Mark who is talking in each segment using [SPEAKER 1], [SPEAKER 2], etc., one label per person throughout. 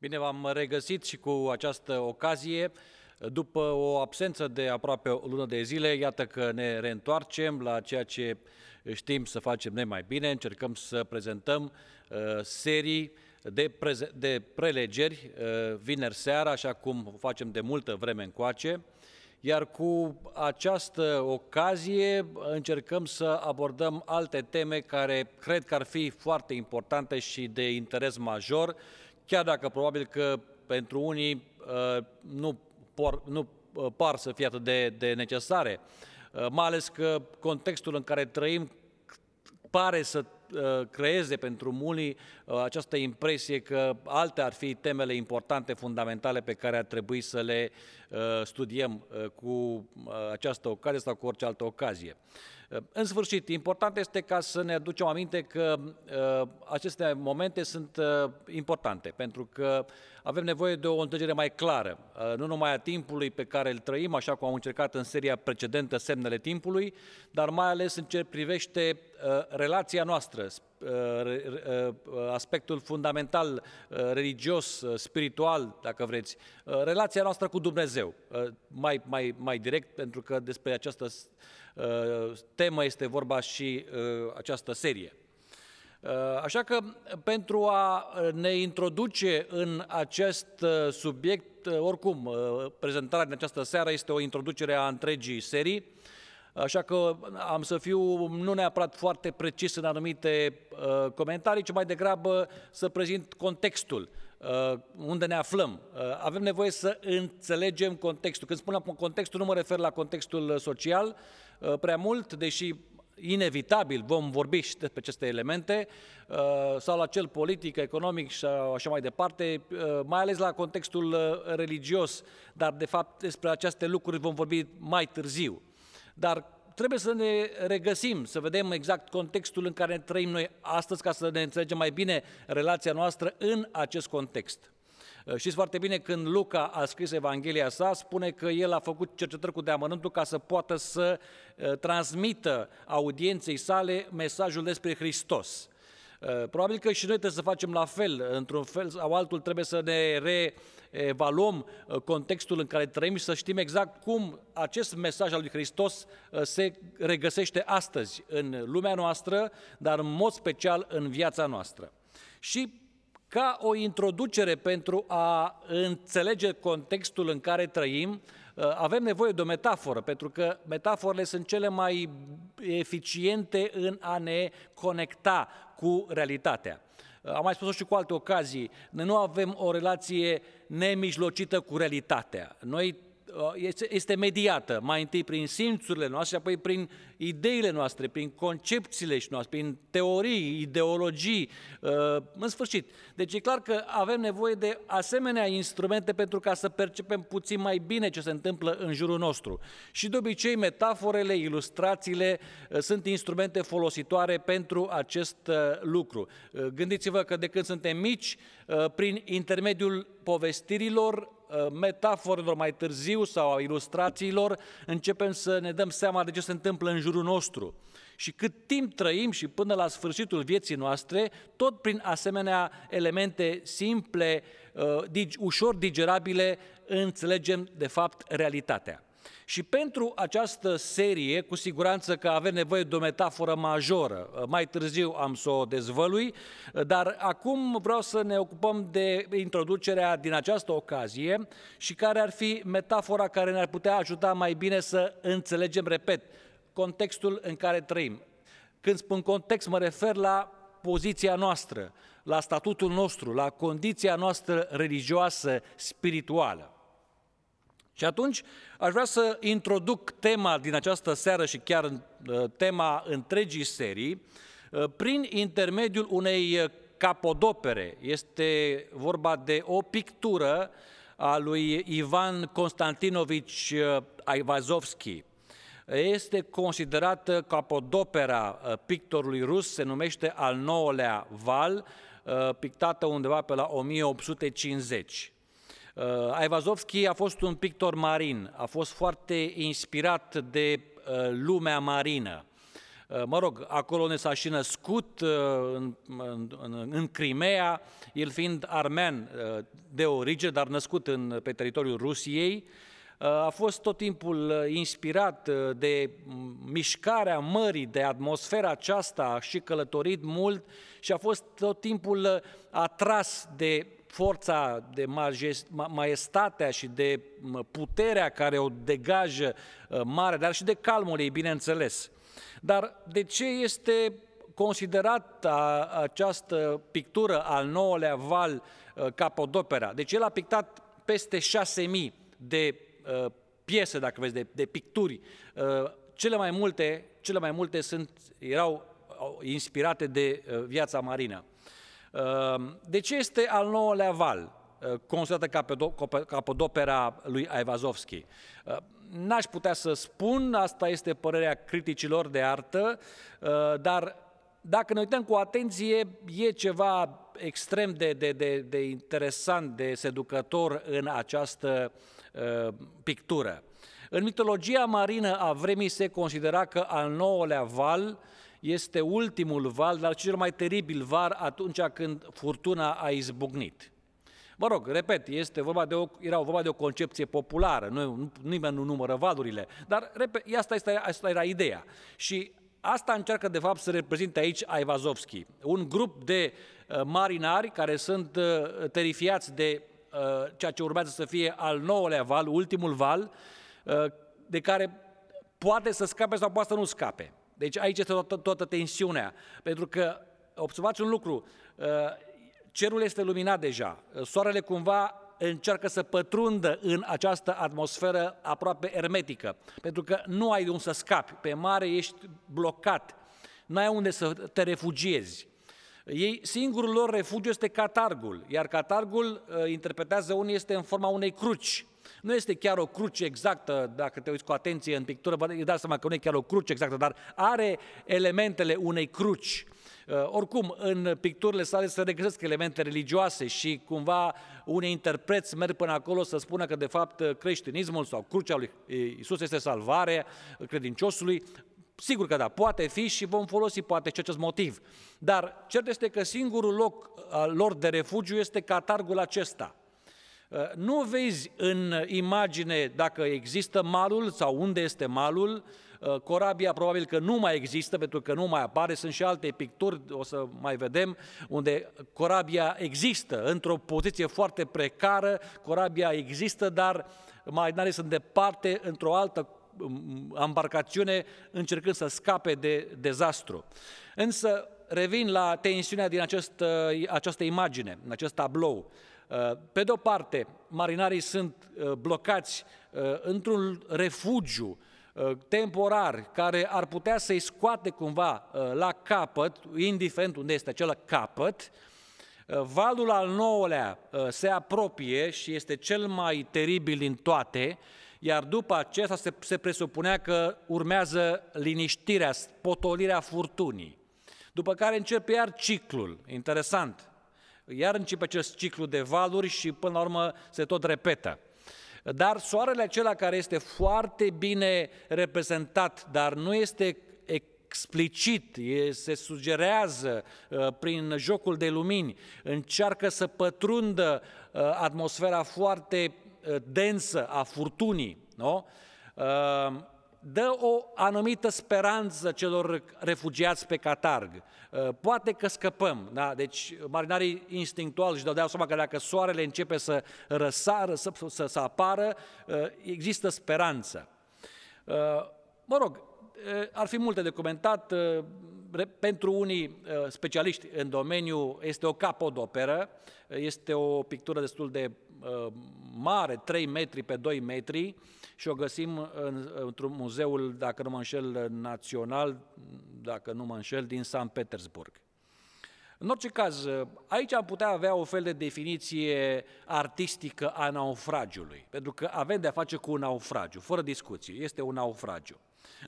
[SPEAKER 1] Bine, v-am regăsit și cu această ocazie. După o absență de aproape o lună de zile, iată că ne reîntoarcem la ceea ce știm să facem noi mai bine. Încercăm să prezentăm uh, serii de, preze- de prelegeri uh, vineri seara, așa cum o facem de multă vreme încoace. Iar cu această ocazie încercăm să abordăm alte teme care cred că ar fi foarte importante și de interes major chiar dacă probabil că pentru unii uh, nu, por, nu uh, par să fie atât de, de necesare, uh, mai ales că contextul în care trăim pare să creeze pentru mulți această impresie că alte ar fi temele importante, fundamentale pe care ar trebui să le studiem cu această ocazie sau cu orice altă ocazie. În sfârșit, important este ca să ne aducem aminte că uh, aceste momente sunt uh, importante, pentru că avem nevoie de o înțelegere mai clară, uh, nu numai a timpului pe care îl trăim, așa cum am încercat în seria precedentă Semnele Timpului, dar mai ales în ce privește relația noastră, aspectul fundamental, religios, spiritual, dacă vreți, relația noastră cu Dumnezeu, mai, mai, mai direct, pentru că despre această Uh, temă este vorba și uh, această serie. Uh, așa că pentru a ne introduce în acest subiect, oricum, prezentarea din această seară este o introducere a întregii serii, așa că am să fiu nu neapărat foarte precis în anumite comentarii, ci mai degrabă să prezint contextul unde ne aflăm. Avem nevoie să înțelegem contextul. Când spunem contextul, nu mă refer la contextul social, Uh, prea mult, deși inevitabil vom vorbi și despre aceste elemente, uh, sau la cel politic, economic și așa mai departe, uh, mai ales la contextul religios, dar de fapt despre aceste lucruri vom vorbi mai târziu. Dar trebuie să ne regăsim, să vedem exact contextul în care trăim noi astăzi, ca să ne înțelegem mai bine relația noastră în acest context. Uh, știți foarte bine când Luca a scris Evanghelia sa, spune că el a făcut cercetări cu deamănântul ca să poată să uh, transmită audienței sale mesajul despre Hristos. Uh, probabil că și noi trebuie să facem la fel, într-un fel sau altul trebuie să ne reevaluăm contextul în care trăim și să știm exact cum acest mesaj al lui Hristos se regăsește astăzi în lumea noastră, dar în mod special în viața noastră. Și ca o introducere pentru a înțelege contextul în care trăim, uh, avem nevoie de o metaforă, pentru că metaforele sunt cele mai eficiente în a ne conecta cu realitatea. Uh, am mai spus-o și cu alte ocazii, noi nu avem o relație nemijlocită cu realitatea. Noi Uh, este mediată mai întâi prin simțurile noastre, apoi prin ideile noastre, prin concepțiile noastre, prin teorii, ideologii, uh, în sfârșit. Deci e clar că avem nevoie de asemenea instrumente pentru ca să percepem puțin mai bine ce se întâmplă în jurul nostru. Și de obicei metaforele, ilustrațiile uh, sunt instrumente folositoare pentru acest lucru. Gândiți-vă că de când suntem mici, prin intermediul povestirilor, Uh, metaforelor mai târziu sau a ilustrațiilor, începem să ne dăm seama de ce se întâmplă în jurul nostru. Și cât timp trăim și până la sfârșitul vieții noastre, tot prin asemenea elemente simple, uh, ușor digerabile, înțelegem de fapt realitatea. Și pentru această serie, cu siguranță că avem nevoie de o metaforă majoră. Mai târziu am să o dezvălui, dar acum vreau să ne ocupăm de introducerea din această ocazie și care ar fi metafora care ne-ar putea ajuta mai bine să înțelegem, repet, contextul în care trăim. Când spun context, mă refer la poziția noastră, la statutul nostru, la condiția noastră religioasă, spirituală. Și atunci aș vrea să introduc tema din această seară și chiar uh, tema întregii serii uh, prin intermediul unei uh, capodopere. Este vorba de o pictură a lui Ivan Constantinovici Aivazovski. Este considerată capodopera pictorului rus, se numește Al nouălea val, pictată undeva pe la 1850. Uh, Aivazovski a fost un pictor marin, a fost foarte inspirat de uh, lumea marină. Mă rog, acolo ne s-a și născut în, în, în, în Crimea, el fiind armean de origine, dar născut în, pe teritoriul Rusiei, a fost tot timpul uh, inspirat uh, de mișcarea mării, de atmosfera aceasta și călătorit mult și a fost tot timpul uh, atras de forța, de maestatea și de puterea care o degajă mare, dar și de calmul ei, bineînțeles. Dar de ce este considerat această pictură al nouălea val capodopera? Deci el a pictat peste 6.000 de Uh, piese, dacă vezi, de, de picturi. Uh, cele mai multe, cele mai multe sunt, erau inspirate de uh, viața marină. De ce este al nouălea val, considerată capodopera lui Aivazovski? N-aș putea să spun, asta este părerea criticilor de artă, dar dacă ne uităm cu atenție, e ceva extrem de, de, de, de interesant, de seducător în această uh, pictură. În mitologia marină a vremii se considera că al nouălea val este ultimul val, dar cel mai teribil var atunci când furtuna a izbucnit. Mă rog, repet, este vorba de o, era vorba de o concepție populară, nu, nu, nimeni nu numără valurile, dar repet, asta, este, asta era ideea. Și Asta încearcă de fapt să reprezinte aici Aivazovski, un grup de uh, marinari care sunt uh, terifiați de uh, ceea ce urmează să fie al nouălea val, ultimul val, de care poate să scape sau poate să nu scape. Deci aici este toată, toată tensiunea, pentru că observați un lucru, cerul este luminat deja, soarele cumva încearcă să pătrundă în această atmosferă aproape ermetică, pentru că nu ai de unde să scapi, pe mare ești blocat, nu ai unde să te refugiezi. Ei, singurul lor refugiu este catargul, iar catargul, uh, interpretează unii, este în forma unei cruci. Nu este chiar o cruce exactă, dacă te uiți cu atenție în pictură, vă dați seama că nu e chiar o cruce exactă, dar are elementele unei cruci. Uh, oricum, în picturile sale se regăsesc elemente religioase și cumva unii interpreți merg până acolo să spună că de fapt creștinismul sau crucea lui Isus este salvarea credinciosului. Sigur că da, poate fi și vom folosi poate și acest motiv. Dar cert este că singurul loc al lor de refugiu este catargul acesta. Uh, nu vezi în imagine dacă există malul sau unde este malul, Uh, corabia probabil că nu mai există pentru că nu mai apare, sunt și alte picturi, o să mai vedem, unde corabia există într-o poziție foarte precară, corabia există, dar marinarii sunt departe într-o altă um, embarcațiune încercând să scape de dezastru. Însă revin la tensiunea din acest, această imagine, în acest tablou. Uh, pe de o parte, marinarii sunt uh, blocați într-un refugiu Uh, temporar care ar putea să-i scoate cumva uh, la capăt, indiferent unde este acel capăt, uh, valul al nouălea se apropie și este cel mai teribil din toate, iar după acesta se, se presupunea că urmează liniștirea, potolirea furtunii. După care începe iar ciclul, interesant, iar începe acest ciclu de valuri și până la urmă se tot repetă. Dar soarele acela care este foarte bine reprezentat, dar nu este explicit, se sugerează uh, prin jocul de lumini, încearcă să pătrundă uh, atmosfera foarte uh, densă a furtunii, nu? Dă o anumită speranță celor refugiați pe catarg. Uh, poate că scăpăm, da? deci marinarii instinctual își dădeau seama că dacă soarele începe să răsară, să, să, să apară, uh, există speranță. Uh, mă rog, ar fi multe de comentat. Pentru unii specialiști în domeniu este o capodoperă, este o pictură destul de mare, 3 metri pe 2 metri, și o găsim în, într-un muzeul, dacă nu mă înșel, național, dacă nu mă înșel, din San Petersburg. În orice caz, aici am putea avea o fel de definiție artistică a naufragiului, pentru că avem de-a face cu un naufragiu, fără discuție, este un naufragiu.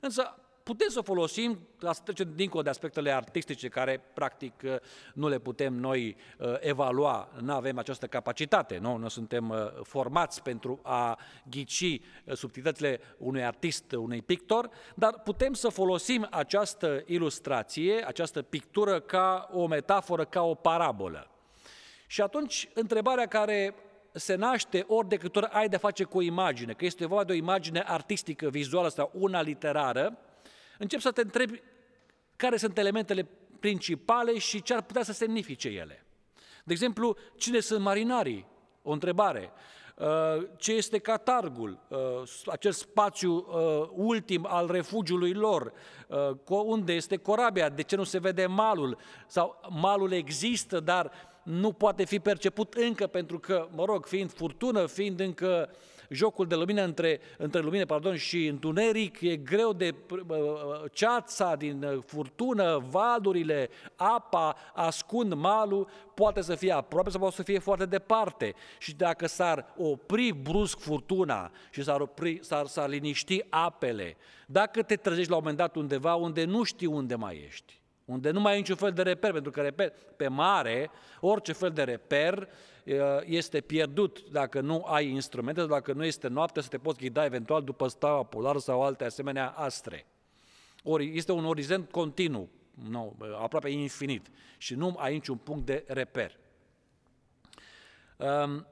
[SPEAKER 1] Însă, putem să o folosim, asta trece dincolo de aspectele artistice care practic uh, nu le putem noi uh, evalua, nu avem această capacitate, nu, nu suntem uh, formați pentru a ghici subtilitățile unui artist, unui pictor, dar putem să folosim această ilustrație, această pictură ca o metaforă, ca o parabolă. Și atunci, întrebarea care se naște ori de câte ori ai de face cu o imagine, că este vorba de o imagine artistică, vizuală sau una literară, încep să te întrebi care sunt elementele principale și ce ar putea să semnifice ele. De exemplu, cine sunt marinarii? O întrebare. Uh, ce este catargul, uh, acel spațiu uh, ultim al refugiului lor, unde este corabia, de ce nu se vede malul, sau malul există, dar nu poate fi perceput încă pentru că, mă rog, fiind furtună, fiind încă jocul de lumină între, între lumină pardon, și întuneric, e greu de ceața din furtună, valurile, apa ascund malul, poate să fie aproape sau poate să fie foarte departe. Și dacă s-ar opri brusc furtuna și s-ar, opri, s-ar, s-ar liniști apele, dacă te trezești la un moment dat undeva unde nu știi unde mai ești, unde nu mai ai niciun fel de reper, pentru că reper, pe mare, orice fel de reper este pierdut dacă nu ai instrumente, dacă nu este noapte să te poți ghida eventual după steaua polară sau alte asemenea astre. Ori este un orizont continuu, nu, aproape infinit și nu ai niciun punct de reper. Um,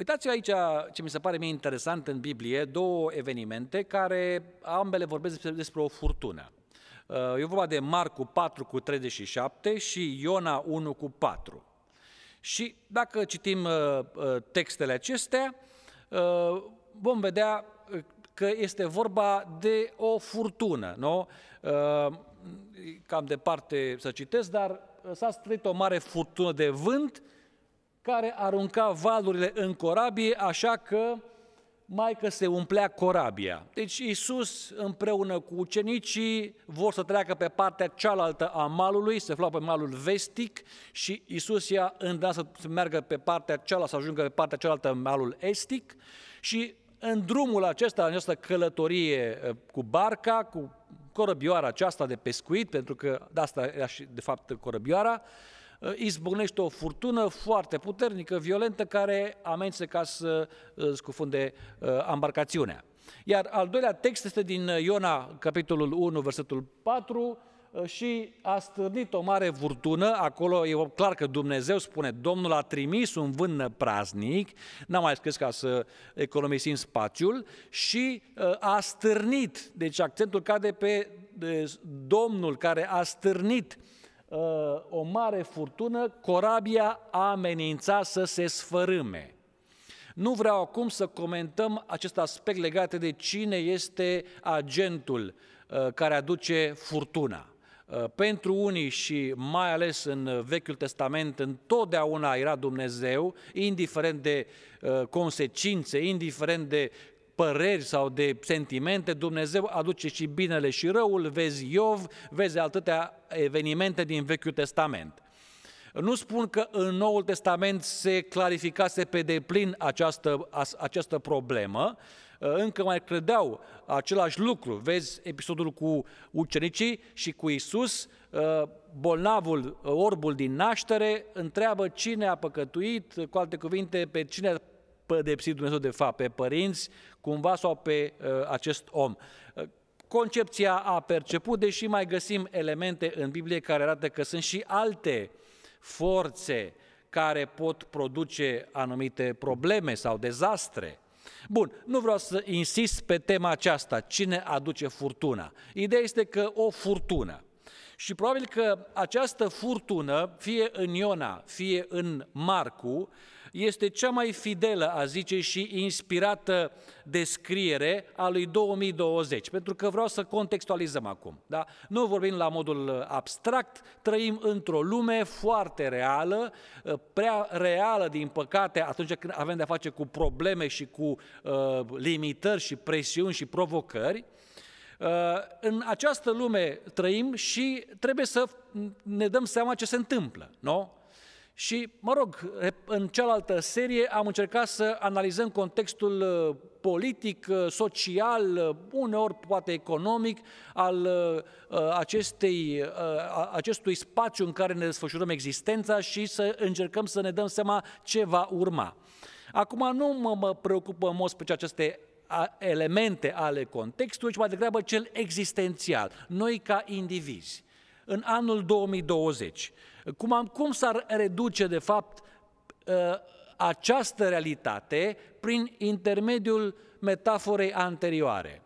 [SPEAKER 1] Uitați-vă aici ce mi se pare mie interesant în Biblie, două evenimente care ambele vorbesc despre, despre o furtună. E vorba de Marcu 4 cu 37 și Iona 1 cu 4. Și dacă citim uh, uh, textele acestea, uh, vom vedea că este vorba de o furtună, nu? Cam departe să citesc, dar s-a strâit o mare furtună de vânt care arunca valurile în corabie, așa că mai că se umplea corabia. Deci Iisus împreună cu ucenicii vor să treacă pe partea cealaltă a malului, se aflau pe malul vestic și Iisus i-a să meargă pe partea cealaltă, să ajungă pe partea cealaltă a malul estic și în drumul acesta, în această călătorie eh, cu barca, cu corăbioara aceasta de pescuit, pentru că de asta era și de fapt corăbioara, Uh, izbucnește o furtună foarte puternică, violentă, care amenință ca să uh, scufunde uh, embarcațiunea. Iar al doilea text este din Iona, capitolul 1, versetul 4, și a stârnit o mare furtună, acolo e clar că Dumnezeu spune, Domnul a trimis un vânt praznic, n-am mai scris ca să economisim spațiul, și a stârnit, deci accentul cade pe Domnul care a stârnit Uh, o mare furtună, corabia a amenințat să se sfărâme. Nu vreau acum să comentăm acest aspect legat de cine este agentul uh, care aduce furtuna. Uh, pentru unii și mai ales în Vechiul Testament, întotdeauna era Dumnezeu, indiferent de consecințe, indiferent de păreri sau de sentimente, Dumnezeu aduce și binele și răul, vezi Iov, vezi atâtea evenimente din Vechiul Testament. Nu spun că în Noul Testament se clarificase pe deplin această, această problemă, încă mai credeau același lucru. Vezi episodul cu ucenicii și cu Isus, bolnavul, orbul din naștere, întreabă cine a păcătuit, cu alte cuvinte, pe cine a pedepsit Dumnezeu de fapt, pe părinți cumva sau pe uh, acest om. Uh, concepția a perceput, deși mai găsim elemente în Biblie care arată că sunt și alte forțe care pot produce anumite probleme sau dezastre. Bun, nu vreau să insist pe tema aceasta, cine aduce furtuna. Ideea este că o furtună. Și probabil că această furtună, fie în Iona, fie în Marcu, este cea mai fidelă, a zice, și inspirată descriere a lui 2020, pentru că vreau să contextualizăm acum. Da? Nu vorbim la modul abstract, trăim într-o lume foarte reală, prea reală, din păcate, atunci când avem de-a face cu probleme și cu uh, limitări și presiuni și provocări, uh, în această lume trăim și trebuie să ne dăm seama ce se întâmplă, nu? Și, mă rog, în cealaltă serie am încercat să analizăm contextul uh, politic, uh, social, uh, uneori poate economic, al acestei, acestui spațiu în care ne desfășurăm existența și să încercăm să ne dăm seama ce va urma. Acum nu mă, mă preocupă în mod special aceste elemente ale contextului, ci mai degrabă cel existențial, noi ca indivizi. În anul 2020, cum, am, cum s-ar reduce, de fapt, ă, această realitate prin intermediul metaforei anterioare?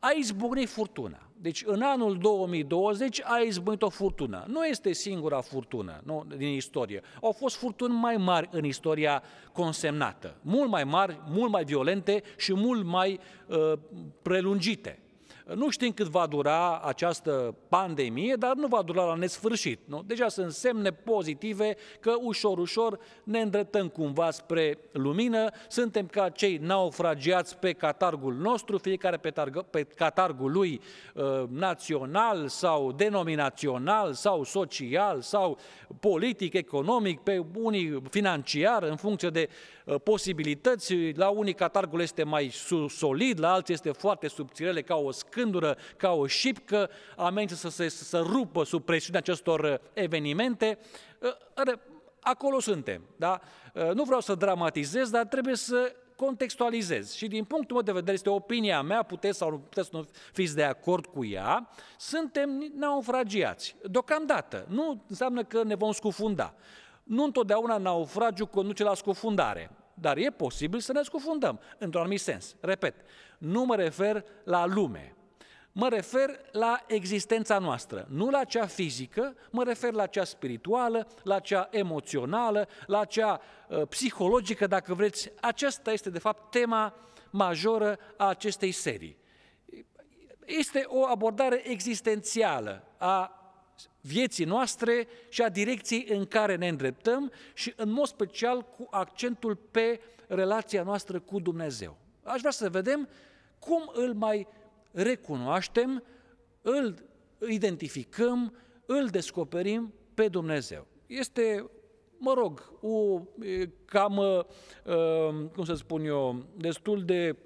[SPEAKER 1] A izbucnit furtuna. Deci în anul 2020 a izbucnit o furtună. Nu este singura furtună nu, din istorie. Au fost furtuni mai mari în istoria consemnată. Mult mai mari, mult mai violente și mult mai uh, prelungite. Nu știm cât va dura această pandemie, dar nu va dura la nesfârșit. Nu? Deja sunt semne pozitive că ușor, ușor ne îndreptăm cumva spre lumină, suntem ca cei naufragiați pe catargul nostru, fiecare pe, targă, pe catargul lui uh, național sau denominațional sau social sau politic, economic, pe unii financiar, în funcție de uh, posibilități. La unii catargul este mai solid, la alții este foarte subțirele ca o scăpare scândură ca o șipcă, amenință să se să rupă sub presiunea acestor uh, evenimente. Uh, acolo suntem. Da? Uh, nu vreau să dramatizez, dar trebuie să contextualizez. Și din punctul meu de vedere, este opinia mea, puteți sau nu puteți să nu fiți de acord cu ea, suntem naufragiați. Deocamdată. Nu înseamnă că ne vom scufunda. Nu întotdeauna naufragiu conduce la scufundare, dar e posibil să ne scufundăm, într-un anumit sens. Repet, nu mă refer la lume, Mă refer la existența noastră, nu la cea fizică, mă refer la cea spirituală, la cea emoțională, la cea uh, psihologică, dacă vreți. Aceasta este, de fapt, tema majoră a acestei serii. Este o abordare existențială a vieții noastre și a direcției în care ne îndreptăm și, în mod special, cu accentul pe relația noastră cu Dumnezeu. Aș vrea să vedem cum îl mai recunoaștem, îl identificăm, îl descoperim pe Dumnezeu. Este, mă rog, o cam, uh, cum să spun eu, destul de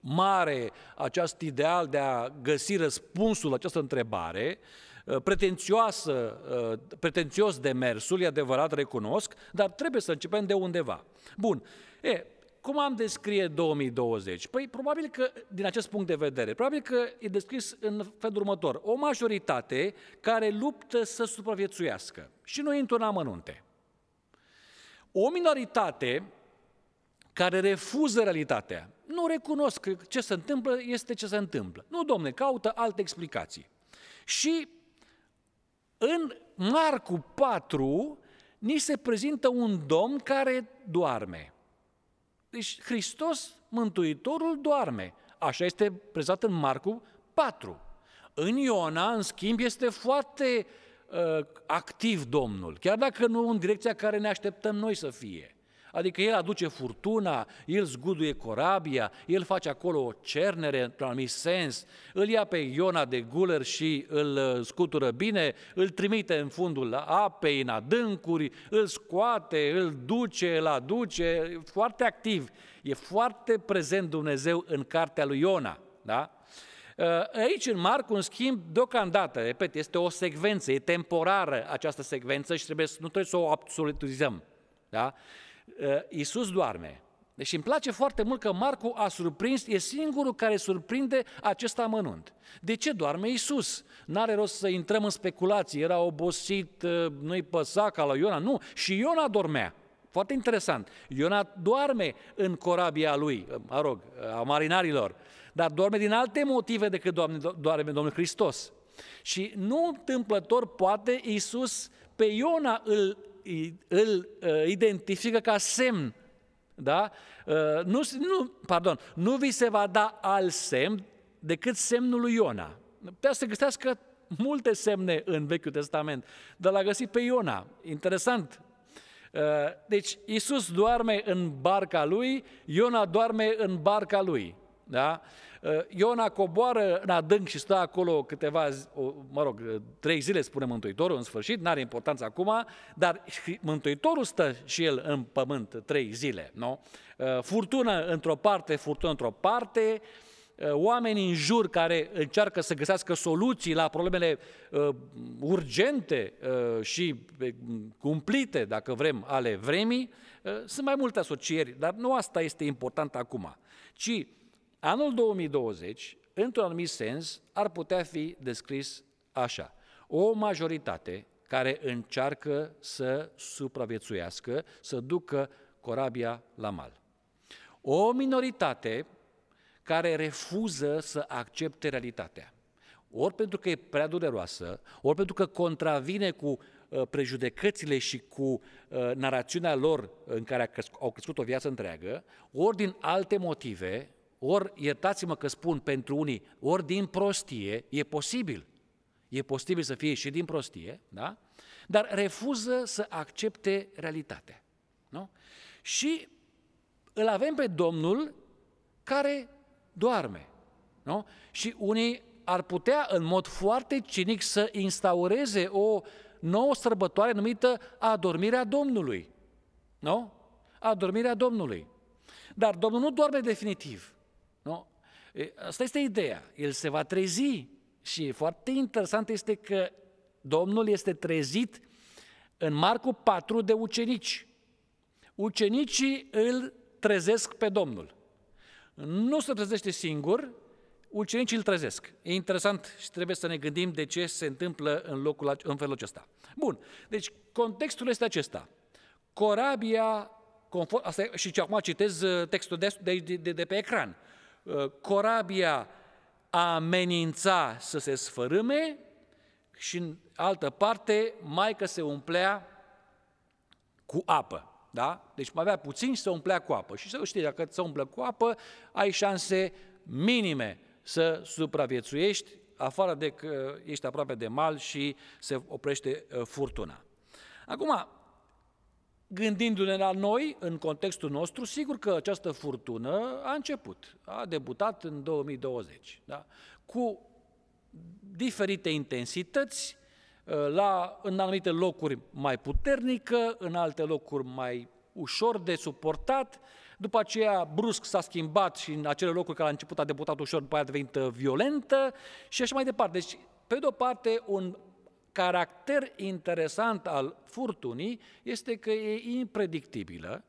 [SPEAKER 1] mare acest ideal de a găsi răspunsul la această întrebare, uh, pretențioasă, uh, pretențios de mersul, e adevărat, recunosc, dar trebuie să începem de undeva. Bun, e, cum am descrie 2020? Păi probabil că, din acest punct de vedere, probabil că e descris în felul următor. O majoritate care luptă să supraviețuiască. Și nu intru în amănunte. O minoritate care refuză realitatea. Nu recunosc că ce se întâmplă este ce se întâmplă. Nu, domne, caută alte explicații. Și în Marcu 4 ni se prezintă un domn care doarme. Deci Hristos, Mântuitorul, doarme. Așa este prezentat în Marcu 4. În Iona, în schimb, este foarte uh, activ Domnul, chiar dacă nu în direcția care ne așteptăm noi să fie. Adică el aduce furtuna, el zguduie corabia, el face acolo o cernere, într-un anumit sens, îl ia pe Iona de guler și îl uh, scutură bine, îl trimite în fundul apei, în adâncuri, îl scoate, îl duce, îl aduce, foarte activ. E foarte prezent Dumnezeu în cartea lui Iona. Da? Uh, aici, în Marcu, în schimb, deocamdată, repet, este o secvență, e temporară această secvență și trebuie, nu trebuie să o absolutizăm. Da? Uh, Iisus doarme. Deci îmi place foarte mult că Marcu a surprins, e singurul care surprinde acest amănunt. De ce doarme Iisus? N-are rost să intrăm în speculații, era obosit, uh, nu-i păsa ca la Iona, nu, și Iona dormea. Foarte interesant. Iona doarme în corabia lui, uh, mă rog, a marinarilor, dar doarme din alte motive decât doarme, doarme Domnul Hristos. Și nu întâmplător poate Iisus pe Iona îl îl uh, identifică ca semn. Da? Uh, nu, nu, pardon, nu vi se va da alt semn decât semnul lui Iona. Putea să găsească multe semne în Vechiul Testament, dar l-a găsit pe Iona. Interesant. Uh, deci Isus doarme în barca lui, Iona doarme în barca lui. Da? Uh, Iona coboară în adânc și stă acolo câteva, mă rog, trei zile, spune Mântuitorul, în sfârșit, nu are importanță acum, dar Mântuitorul stă și el în pământ trei zile. Nu? Uh, furtună într-o parte, furtună într-o parte, uh, oameni în jur care încearcă să găsească soluții la problemele uh, urgente uh, și uh, cumplite, dacă vrem, ale vremii. Uh, sunt mai multe asocieri, dar nu asta este important acum, ci Anul 2020, într-un anumit sens, ar putea fi descris așa. O majoritate care încearcă să supraviețuiască, să ducă corabia la mal. O minoritate care refuză să accepte realitatea. Ori pentru că e prea dureroasă, ori pentru că contravine cu uh, prejudecățile și cu uh, narațiunea lor în care au crescut o viață întreagă, ori din alte motive, ori, iertați-mă că spun pentru unii, ori din prostie, e posibil, e posibil să fie și din prostie, da? dar refuză să accepte realitatea. Nu? Și îl avem pe Domnul care doarme. Nu? Și unii ar putea în mod foarte cinic să instaureze o nouă sărbătoare numită adormirea Domnului. Nu? Adormirea Domnului. Dar Domnul nu doarme definitiv. Nu? Asta este ideea. El se va trezi și foarte interesant este că Domnul este trezit în Marcu 4 de ucenici. Ucenicii îl trezesc pe Domnul. Nu se trezește singur, ucenicii îl trezesc. E interesant și trebuie să ne gândim de ce se întâmplă în, locul, în felul acesta. Bun, deci contextul este acesta. Corabia, conform, asta e, și acum citez uh, textul de, de, de, de pe ecran. Uh, corabia amenința să se sfărâme și în altă parte mai că se umplea cu apă. Da? Deci mai avea puțin și se umplea cu apă. Și să știi, dacă se umplă cu apă, ai șanse minime să supraviețuiești, afară de că ești aproape de mal și se oprește uh, furtuna. Acum, Gândindu-ne la noi, în contextul nostru, sigur că această furtună a început, a debutat în 2020, da? cu diferite intensități, ă, la, în anumite locuri mai puternică, în alte locuri mai ușor de suportat, după aceea brusc s-a schimbat și în acele locuri care a început a debutat ușor, după aia a devenit violentă și așa mai departe. Deci, pe de o parte, un caracter interesant al furtunii este că e impredictibilă,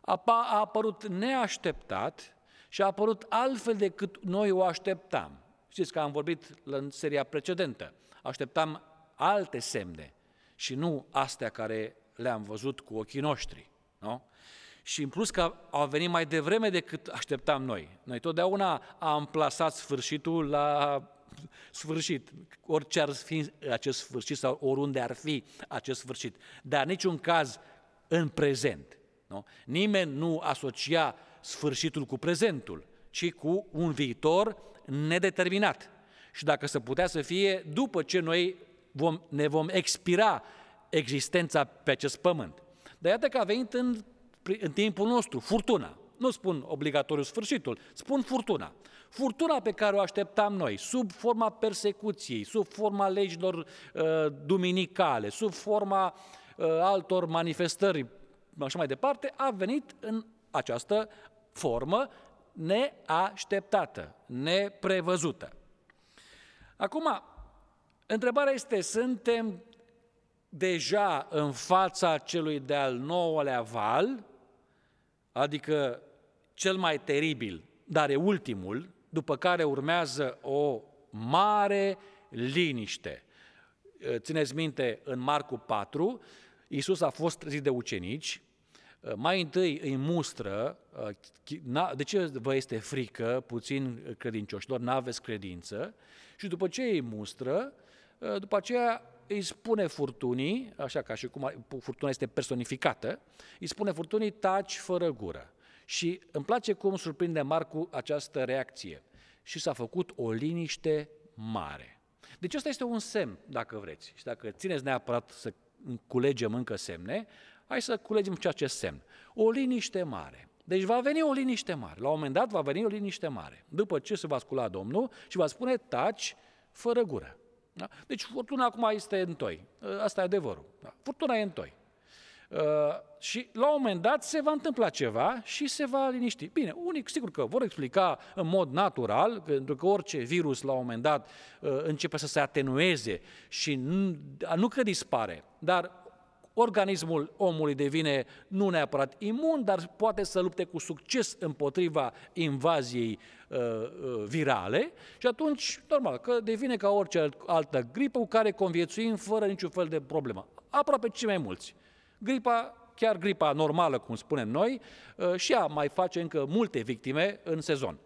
[SPEAKER 1] a, a apărut neașteptat și a apărut altfel decât noi o așteptam. Știți că am vorbit în seria precedentă. Așteptam alte semne și nu astea care le-am văzut cu ochii noștri. Nu? Și în plus că au venit mai devreme decât așteptam noi. Noi totdeauna am plasat sfârșitul la sfârșit, orice ar fi acest sfârșit sau oriunde ar fi acest sfârșit, dar niciun caz în prezent. Nu? Nimeni nu asocia sfârșitul cu prezentul, ci cu un viitor nedeterminat. Și dacă se putea să fie după ce noi vom, ne vom expira existența pe acest pământ. Dar iată că a venit în, în timpul nostru furtuna. Nu spun obligatoriu sfârșitul, spun furtuna. Furtuna pe care o așteptam noi, sub forma persecuției, sub forma legilor uh, duminicale, sub forma uh, altor manifestări, așa mai departe, a venit în această formă neașteptată, neprevăzută. Acum, întrebarea este, suntem deja în fața celui de-al nouălea val, adică cel mai teribil, dar e ultimul, după care urmează o mare liniște. Țineți minte, în Marcu 4, Iisus a fost trezit de ucenici, mai întâi îi mustră, de ce vă este frică, puțin credincioșilor, n-aveți credință, și după ce îi mustră, după aceea îi spune furtunii, așa ca și cum furtuna este personificată, îi spune furtunii, taci fără gură. Și îmi place cum surprinde Marcu această reacție. Și s-a făcut o liniște mare. Deci ăsta este un semn, dacă vreți. Și dacă țineți neapărat să culegem încă semne, hai să culegem și acest semn. O liniște mare. Deci va veni o liniște mare. La un moment dat va veni o liniște mare. După ce se va scula Domnul și va spune taci fără gură. Da? Deci furtuna acum este în toi. Asta e adevărul. Da? Furtuna e în toi. Uh, și la un moment dat se va întâmpla ceva și se va liniști. Bine, unii sigur că vor explica în mod natural, pentru că orice virus la un moment dat uh, începe să se atenueze și nu, nu că dispare, dar organismul omului devine nu neapărat imun, dar poate să lupte cu succes împotriva invaziei uh, uh, virale și atunci, normal, că devine ca orice altă gripă cu care conviețuim fără niciun fel de problemă. Aproape cei mai mulți. Gripa, chiar gripa normală, cum spunem noi, uh, și ea mai face încă multe victime în sezon.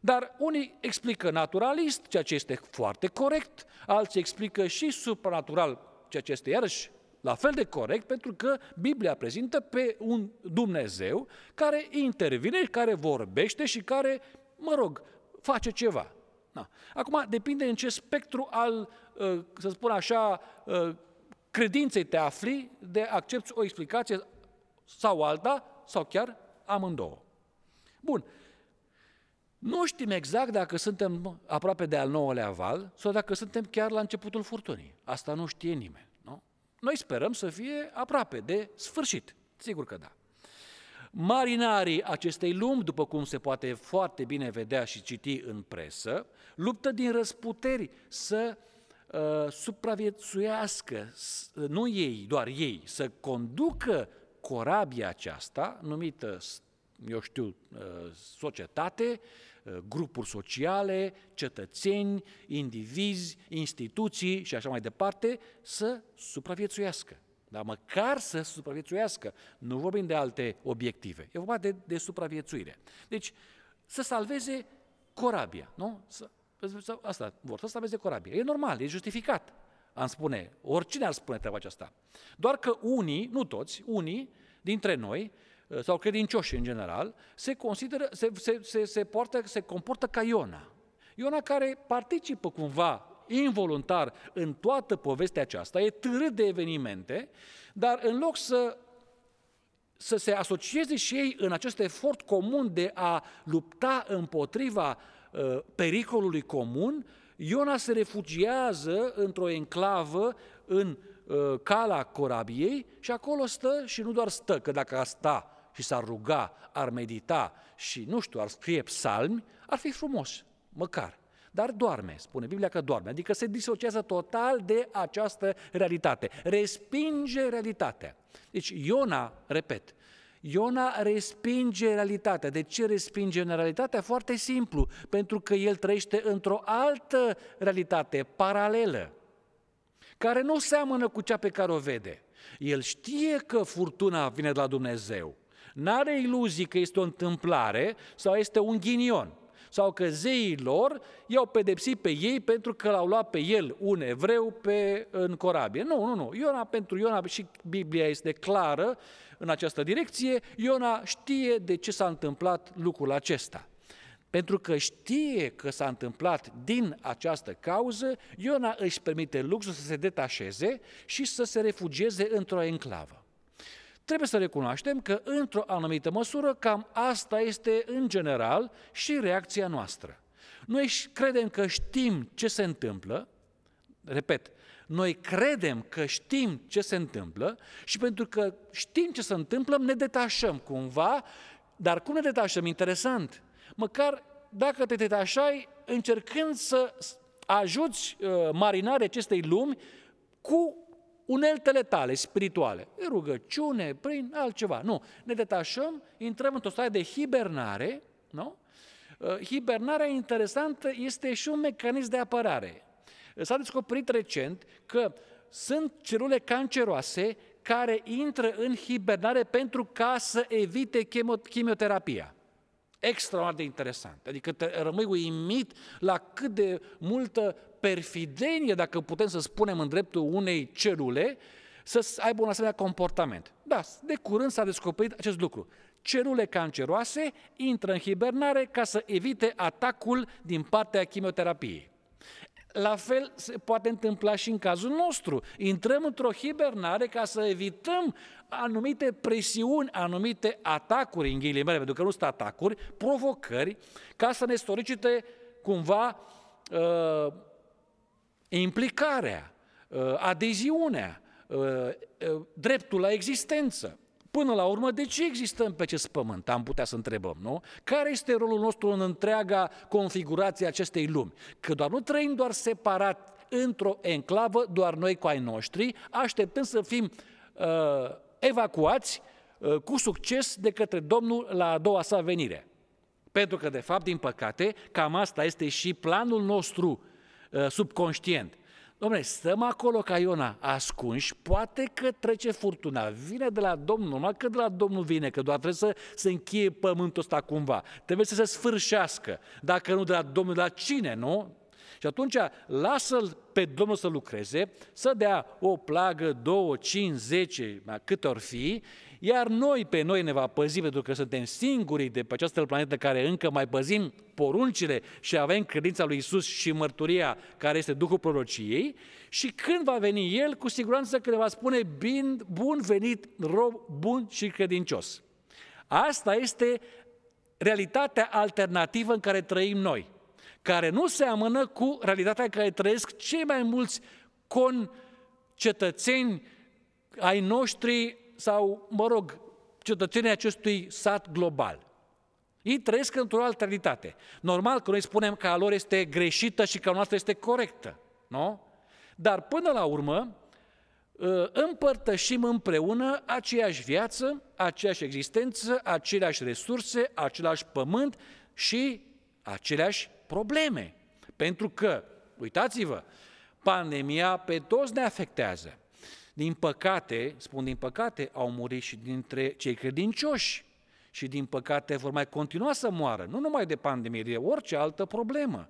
[SPEAKER 1] Dar unii explică naturalist, ceea ce este foarte corect, alții explică și supranatural, ceea ce este iarăși la fel de corect, pentru că Biblia prezintă pe un Dumnezeu care intervine, care vorbește și care, mă rog, face ceva. Da. Acum, depinde în ce spectru al, uh, să spun așa, uh, credinței te afli de accepti o explicație sau alta, sau chiar amândouă. Bun. Nu știm exact dacă suntem aproape de al nouălea val sau dacă suntem chiar la începutul furtunii. Asta nu știe nimeni. Nu? Noi sperăm să fie aproape de sfârșit. Sigur că da. Marinarii acestei lumi, după cum se poate foarte bine vedea și citi în presă, luptă din răsputeri să uh, supraviețuiască, nu ei, doar ei, să conducă corabia aceasta, numită, eu știu, uh, societate, uh, grupuri sociale, cetățeni, indivizi, instituții și așa mai departe, să supraviețuiască. Dar măcar să supraviețuiască. Nu vorbim de alte obiective. E vorba de, de supraviețuire. Deci, să salveze corabia, nu? Să, Asta vor, să salveze corabia. E normal, e justificat, am spune. Oricine ar spune treaba aceasta. Doar că unii, nu toți, unii dintre noi, uh, sau credincioși în general, se consideră, se, se, se, se, poartă, se comportă ca Iona. Iona care participă cumva involuntar în toată povestea aceasta, e târât de evenimente, dar în loc să să se asocieze și ei în acest efort comun de a lupta împotriva Uh, pericolului comun, Iona se refugiază într-o enclavă în uh, cala corabiei și acolo stă și nu doar stă, că dacă ar sta și s-ar ruga, ar medita și, nu știu, ar scrie psalmi, ar fi frumos, măcar. Dar doarme, spune Biblia că doarme, adică se disociază total de această realitate, respinge realitatea. Deci Iona, repet, Iona respinge realitatea. De ce respinge realitatea? Foarte simplu, pentru că el trăiește într-o altă realitate, paralelă, care nu seamănă cu cea pe care o vede. El știe că furtuna vine de la Dumnezeu. N-are iluzii că este o întâmplare sau este un ghinion sau că zeii lor i-au pedepsit pe ei pentru că l-au luat pe el, un evreu, pe, în corabie. Nu, nu, nu. Iona, pentru Iona, și Biblia este clară, în această direcție, Iona știe de ce s-a întâmplat lucrul acesta. Pentru că știe că s-a întâmplat din această cauză, Iona își permite luxul să se detașeze și să se refugieze într-o enclavă. Trebuie să recunoaștem că, într-o anumită măsură, cam asta este, în general, și reacția noastră. Noi credem că știm ce se întâmplă, repet, noi credem că știm ce se întâmplă și pentru că știm ce se întâmplă, ne detașăm cumva, dar cum ne detașăm? Interesant. Măcar dacă te detașai încercând să ajuți uh, marinarii acestei lumi cu uneltele tale spirituale, rugăciune, prin altceva. Nu, ne detașăm, intrăm într-o stare de hibernare, nu? Uh, hibernarea interesantă este și un mecanism de apărare. S-a descoperit recent că sunt celule canceroase care intră în hibernare pentru ca să evite chimioterapia. Extraordinar de interesant. Adică te rămâi uimit la cât de multă perfidenie, dacă putem să spunem în dreptul unei celule, să aibă un asemenea comportament. Da, de curând s-a descoperit acest lucru. Celule canceroase intră în hibernare ca să evite atacul din partea chimioterapiei. La fel se poate întâmpla și în cazul nostru. Intrăm într-o hibernare ca să evităm anumite presiuni, anumite atacuri, în ghilimele, pentru că nu sunt atacuri, provocări, ca să ne solicite cumva uh, implicarea, uh, adeziunea, uh, uh, dreptul la existență. Până la urmă, de ce existăm pe acest pământ? Am putea să întrebăm, nu? Care este rolul nostru în întreaga configurație acestei lumi? Că doar nu trăim doar separat într-o enclavă, doar noi cu ai noștri, așteptând să fim uh, evacuați uh, cu succes de către Domnul la a doua sa venire. Pentru că, de fapt, din păcate, cam asta este și planul nostru uh, subconștient. Dom'le, stăm acolo ca Iona, ascunși, poate că trece furtuna, vine de la Domnul, numai că de la Domnul vine, că doar trebuie să se încheie pământul ăsta cumva, trebuie să se sfârșească, dacă nu de la Domnul, de la cine, nu? Și atunci lasă-l pe Domnul să lucreze, să dea o plagă, două, cinci, zece, câte ori fi, iar noi pe noi ne va păzi pentru că suntem singurii de pe această planetă care încă mai păzim poruncile și avem credința lui Isus și mărturia care este Duhul prorociei și când va veni El, cu siguranță că ne va spune bin, bun venit, rob bun și credincios. Asta este realitatea alternativă în care trăim noi, care nu seamănă cu realitatea în care trăiesc cei mai mulți concetățeni ai noștri sau, mă rog, cetățenii acestui sat global. Ei trăiesc într-o altă realitate. Normal că noi spunem că a lor este greșită și că a noastră este corectă, nu? Dar până la urmă ă, împărtășim împreună aceeași viață, aceeași existență, aceleași resurse, același pământ și aceleași probleme. Pentru că, uitați-vă, pandemia pe toți ne afectează. Din păcate, spun din păcate, au murit și dintre cei credincioși și din păcate vor mai continua să moară, nu numai de pandemie, de orice altă problemă.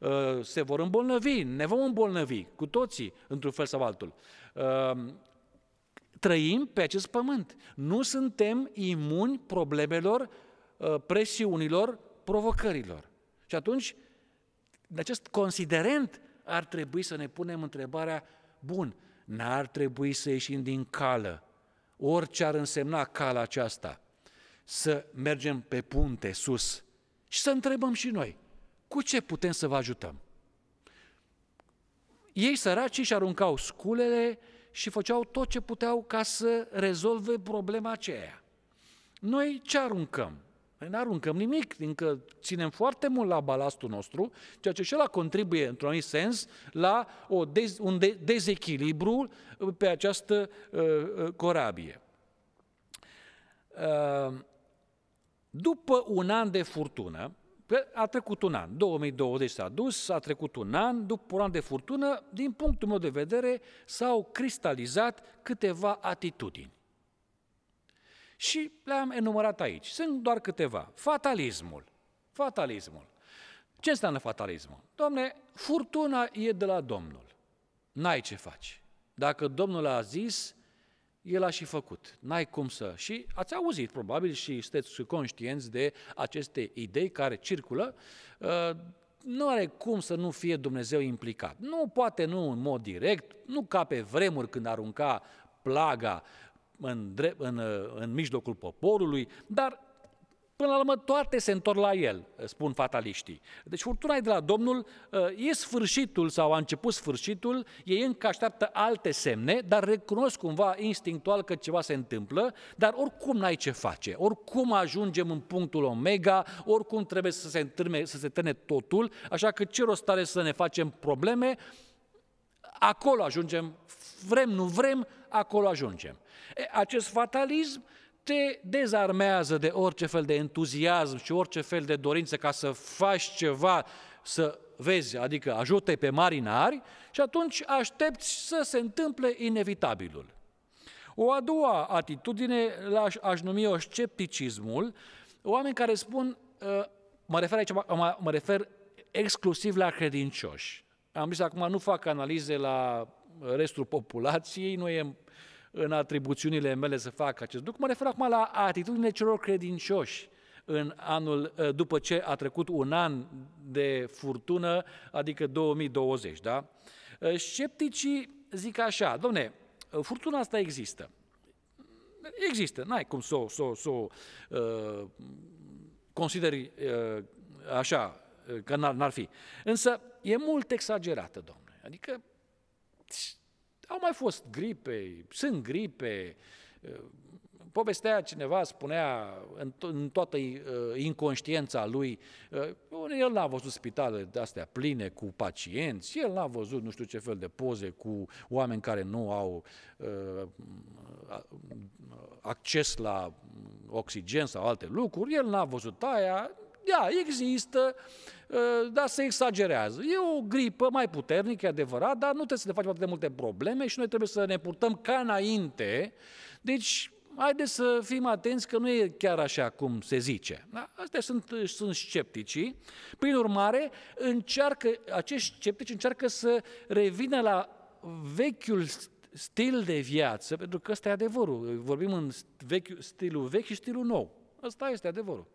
[SPEAKER 1] Uh, se vor îmbolnăvi, ne vom îmbolnăvi cu toții, într-un fel sau altul. Uh, trăim pe acest pământ. Nu suntem imuni problemelor, uh, presiunilor, provocărilor. Și atunci, de acest considerent, ar trebui să ne punem întrebarea, bun, n-ar trebui să ieșim din cală, orice ar însemna cala aceasta, să mergem pe punte sus și să întrebăm și noi, cu ce putem să vă ajutăm? Ei săracii și aruncau sculele și făceau tot ce puteau ca să rezolve problema aceea. Noi ce aruncăm? Noi nu aruncăm nimic, fiindcă ținem foarte mult la balastul nostru, ceea ce și ăla contribuie, într-un anumit sens, la o dez, un de, dezechilibru pe această uh, uh corabie. Uh, după un an de furtună, a trecut un an, 2020 s-a dus, a trecut un an, după un an de furtună, din punctul meu de vedere, s-au cristalizat câteva atitudini. Și le-am enumerat aici. Sunt doar câteva. Fatalismul. Fatalismul. Ce înseamnă fatalismul? Domne, furtuna e de la Domnul. N-ai ce faci. Dacă Domnul a zis, el a și făcut. N-ai cum să... Și ați auzit probabil și sunteți conștienți de aceste idei care circulă. Uh, nu are cum să nu fie Dumnezeu implicat. Nu poate nu în mod direct, nu ca pe vremuri când arunca plaga în, drept, în, în mijlocul poporului, dar Până la urmă, toate se întorc la el, spun fataliștii. Deci furtuna e de la Domnul, e sfârșitul sau a început sfârșitul, ei încă așteaptă alte semne, dar recunosc cumva instinctual că ceva se întâmplă, dar oricum n-ai ce face, oricum ajungem în punctul omega, oricum trebuie să se, întârme, să se tene totul, așa că ce rost are să ne facem probleme, acolo ajungem, vrem, nu vrem, acolo ajungem. E, acest fatalism te dezarmează de orice fel de entuziasm și orice fel de dorință ca să faci ceva, să vezi, adică ajute pe marinari și atunci aștepți să se întâmple inevitabilul. O a doua atitudine aș, aș numi-o scepticismul, oameni care spun, ă, mă refer aici, mă, mă refer exclusiv la credincioși. Am zis acum nu fac analize la restul populației, nu e în atribuțiunile mele să fac acest lucru, mă refer acum la atitudinile celor credincioși în anul, după ce a trecut un an de furtună, adică 2020. Da? Scepticii zic așa, domne, furtuna asta există. Există, n-ai cum să o, să o, să o uh, consideri uh, așa, că n-ar, n-ar fi. Însă e mult exagerată, domnule. Adică au mai fost gripe, sunt gripe, povestea cineva, spunea în, to- în toată uh, inconștiența lui, uh, el n-a văzut spitale de astea pline cu pacienți, el n-a văzut nu știu ce fel de poze cu oameni care nu au uh, acces la oxigen sau alte lucruri, el n-a văzut aia, da, există, ă, dar se exagerează. E o gripă mai puternică, e adevărat, dar nu trebuie să ne facem atât de multe probleme și noi trebuie să ne purtăm ca înainte. Deci, haideți să fim atenți că nu e chiar așa cum se zice. Da? Astea sunt, sunt scepticii. Prin urmare, încearcă, acești sceptici încearcă să revină la vechiul stil de viață, pentru că ăsta e adevărul. Vorbim în vechi, stilul vechi și stilul nou. Ăsta este adevărul.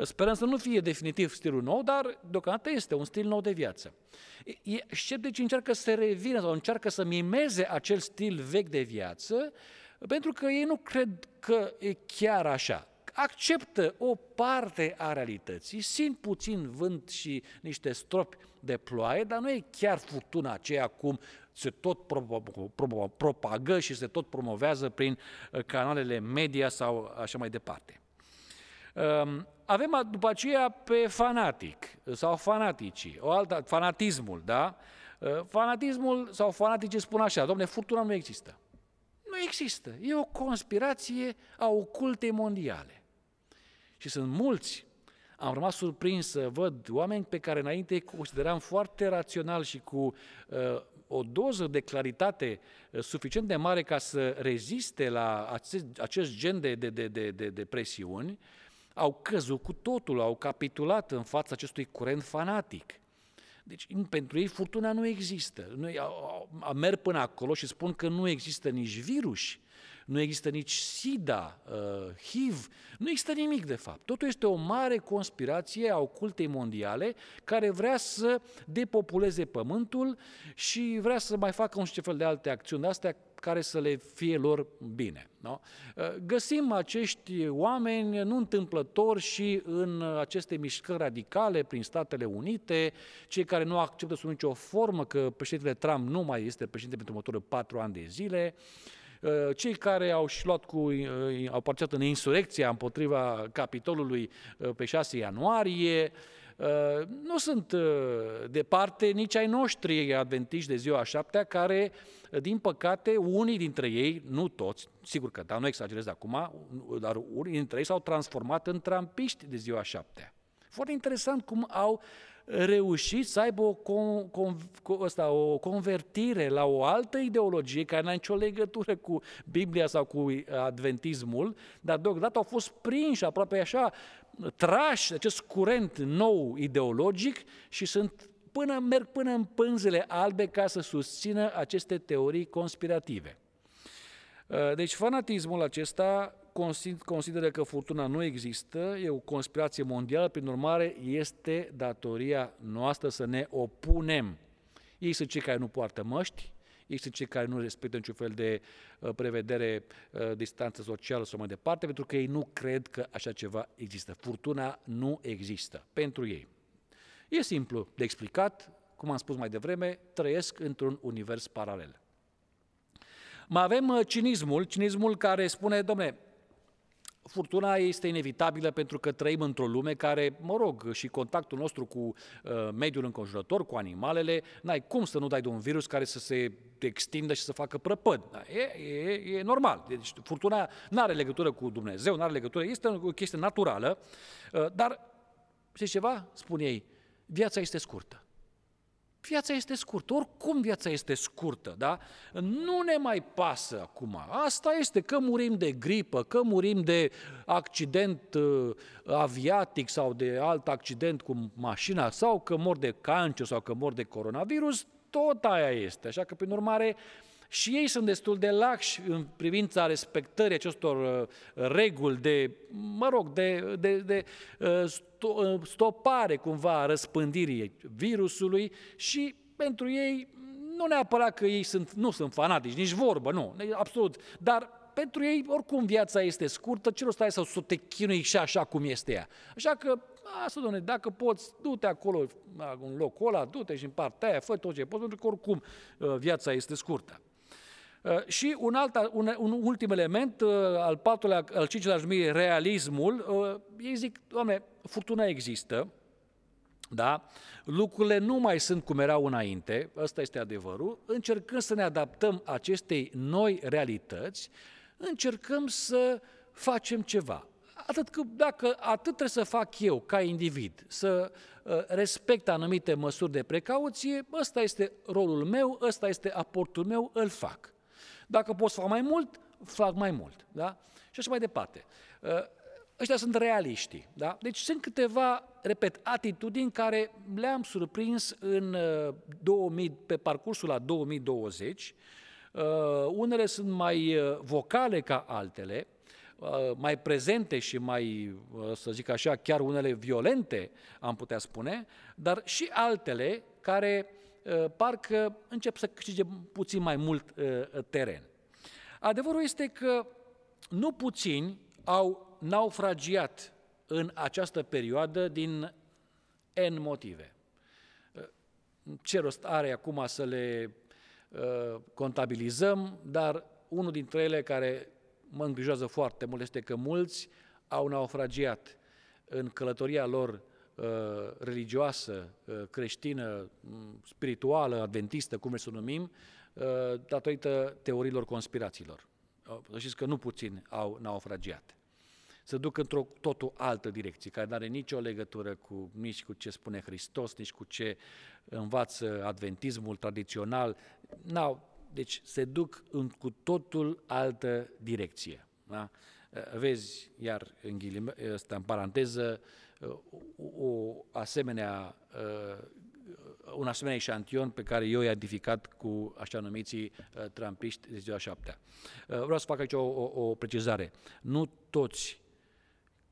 [SPEAKER 1] Sperăm să nu fie definitiv stilul nou, dar deocamdată este un stil nou de viață. Sceptici încearcă să revină sau încearcă să mimeze acel stil vechi de viață, pentru că ei nu cred că e chiar așa. Acceptă o parte a realității, simt puțin vânt și niște stropi de ploaie, dar nu e chiar furtuna aceea cum se tot propagă și se tot promovează prin uh, canalele media sau așa mai departe. Um, avem după aceea pe fanatic sau fanaticii, o altă, fanatismul, da? Uh, fanatismul sau fanaticii spun așa, domne, furtuna nu există. Nu există. E o conspirație a ocultei mondiale. Și sunt mulți. Am rămas surprins să văd oameni pe care înainte consideram foarte rațional și cu uh, o doză de claritate uh, suficient de mare ca să reziste la acest, acest gen de, de, de, de, de, de presiuni, au căzut cu totul, au capitulat în fața acestui curent fanatic. Deci pentru ei furtuna nu există. Noi merg până acolo și spun că nu există nici virus, nu există nici SIDA, uh, HIV, nu există nimic de fapt. Totul este o mare conspirație a ocultei mondiale care vrea să depopuleze pământul și vrea să mai facă un fel de alte acțiuni de astea care să le fie lor bine. Nu? Uh, găsim acești oameni nu întâmplător și în aceste mișcări radicale prin Statele Unite, cei care nu acceptă sub nicio formă că președintele Trump nu mai este președinte pentru următorii patru ani de zile, uh, cei care au și luat cu, uh, au participat în insurecția împotriva Capitolului pe 6 ianuarie, nu sunt departe nici ai noștri adventiști de ziua șaptea, care din păcate, unii dintre ei, nu toți, sigur că da, nu exagerez acum, dar unii dintre ei s-au transformat în trampiști de ziua șaptea. Foarte interesant cum au reușit să aibă o, con, con, ăsta, o convertire la o altă ideologie care n-a nicio legătură cu Biblia sau cu adventismul, dar deocamdată au fost prinși aproape așa, trași acest curent nou ideologic și sunt până, merg până în pânzele albe ca să susțină aceste teorii conspirative. Uh, deci fanatismul acesta consideră că furtuna nu există, e o conspirație mondială, prin urmare este datoria noastră să ne opunem. Ei sunt cei care nu poartă măști, ei sunt cei care nu respectă niciun fel de uh, prevedere, uh, distanță socială sau mai departe, pentru că ei nu cred că așa ceva există. Furtuna nu există pentru ei. E simplu de explicat, cum am spus mai devreme, trăiesc într-un univers paralel. Mai avem uh, cinismul, cinismul care spune, domne, furtuna este inevitabilă pentru că trăim într-o lume care, mă rog, și contactul nostru cu uh, mediul înconjurător, cu animalele, n-ai cum să nu dai de un virus care să se extindă și să facă prăpăd. Da, e, e, e normal. Deci furtuna nu are legătură cu Dumnezeu, nu are legătură, este o chestie naturală, uh, dar, știți ceva? Spun ei, viața este scurtă. Viața este scurtă, oricum viața este scurtă, da? Nu ne mai pasă acum. Asta este că murim de gripă, că murim de accident uh, aviatic sau de alt accident cu mașina sau că mor de cancer sau că mor de coronavirus, tot aia este. Așa că, prin urmare, și ei sunt destul de laxi în privința respectării acestor uh, reguli de, mă rog, de, de, de uh, stopare cumva a răspândirii virusului și pentru ei nu neapărat că ei sunt, nu sunt fanatici, nici vorbă, nu, absolut, dar pentru ei, oricum, viața este scurtă, ce rost ai să, să te chinui și așa cum este ea. Așa că, asta, doamne, dacă poți, du-te acolo, în locul ăla, du-te și în partea aia, fă tot ce poți, pentru că oricum uh, viața este scurtă. Uh, și un, alt, un, un ultim element, uh, al patrulea, al cincilea numit realismul, ei zic, doamne, furtuna există, da? Lucrurile nu mai sunt cum erau înainte, ăsta este adevărul, încercând să ne adaptăm acestei noi realități, încercăm să facem ceva. Atât că, dacă atât trebuie să fac eu ca individ, să uh, respect anumite măsuri de precauție, ăsta este rolul meu, ăsta este aportul meu, îl fac. Dacă pot să fac mai mult, fac mai mult. Da? Și așa mai departe. Uh, ăștia sunt realiștii. Da? Deci sunt câteva, repet, atitudini care le-am surprins în 2000, uh, pe parcursul la 2020, Uh, unele sunt mai uh, vocale ca altele, uh, mai prezente și mai, să zic așa, chiar unele violente, am putea spune, dar și altele care parcă încep să câștige puțin mai mult teren. Adevărul este că nu puțini au naufragiat în această perioadă din N motive. Ce rost are acum să le Uh, contabilizăm, dar unul dintre ele care mă îngrijorează foarte mult este că mulți au naufragiat în călătoria lor uh, religioasă, uh, creștină, mm, spirituală, adventistă, cum să o numim, datorită teoriilor conspirațiilor. Să știți că nu puțin au naufragiat se duc într-o totul altă direcție, care nu are nicio legătură cu, nici cu ce spune Hristos, nici cu ce învață adventismul tradițional. N-au, deci se duc în cu totul altă direcție. Da? Vezi, iar în, ghilime, asta în paranteză, o asemenea, un asemenea eșantion pe care eu i-am identificat cu așa numiții trampiști de ziua șaptea. Vreau să fac aici o, o, o precizare. Nu toți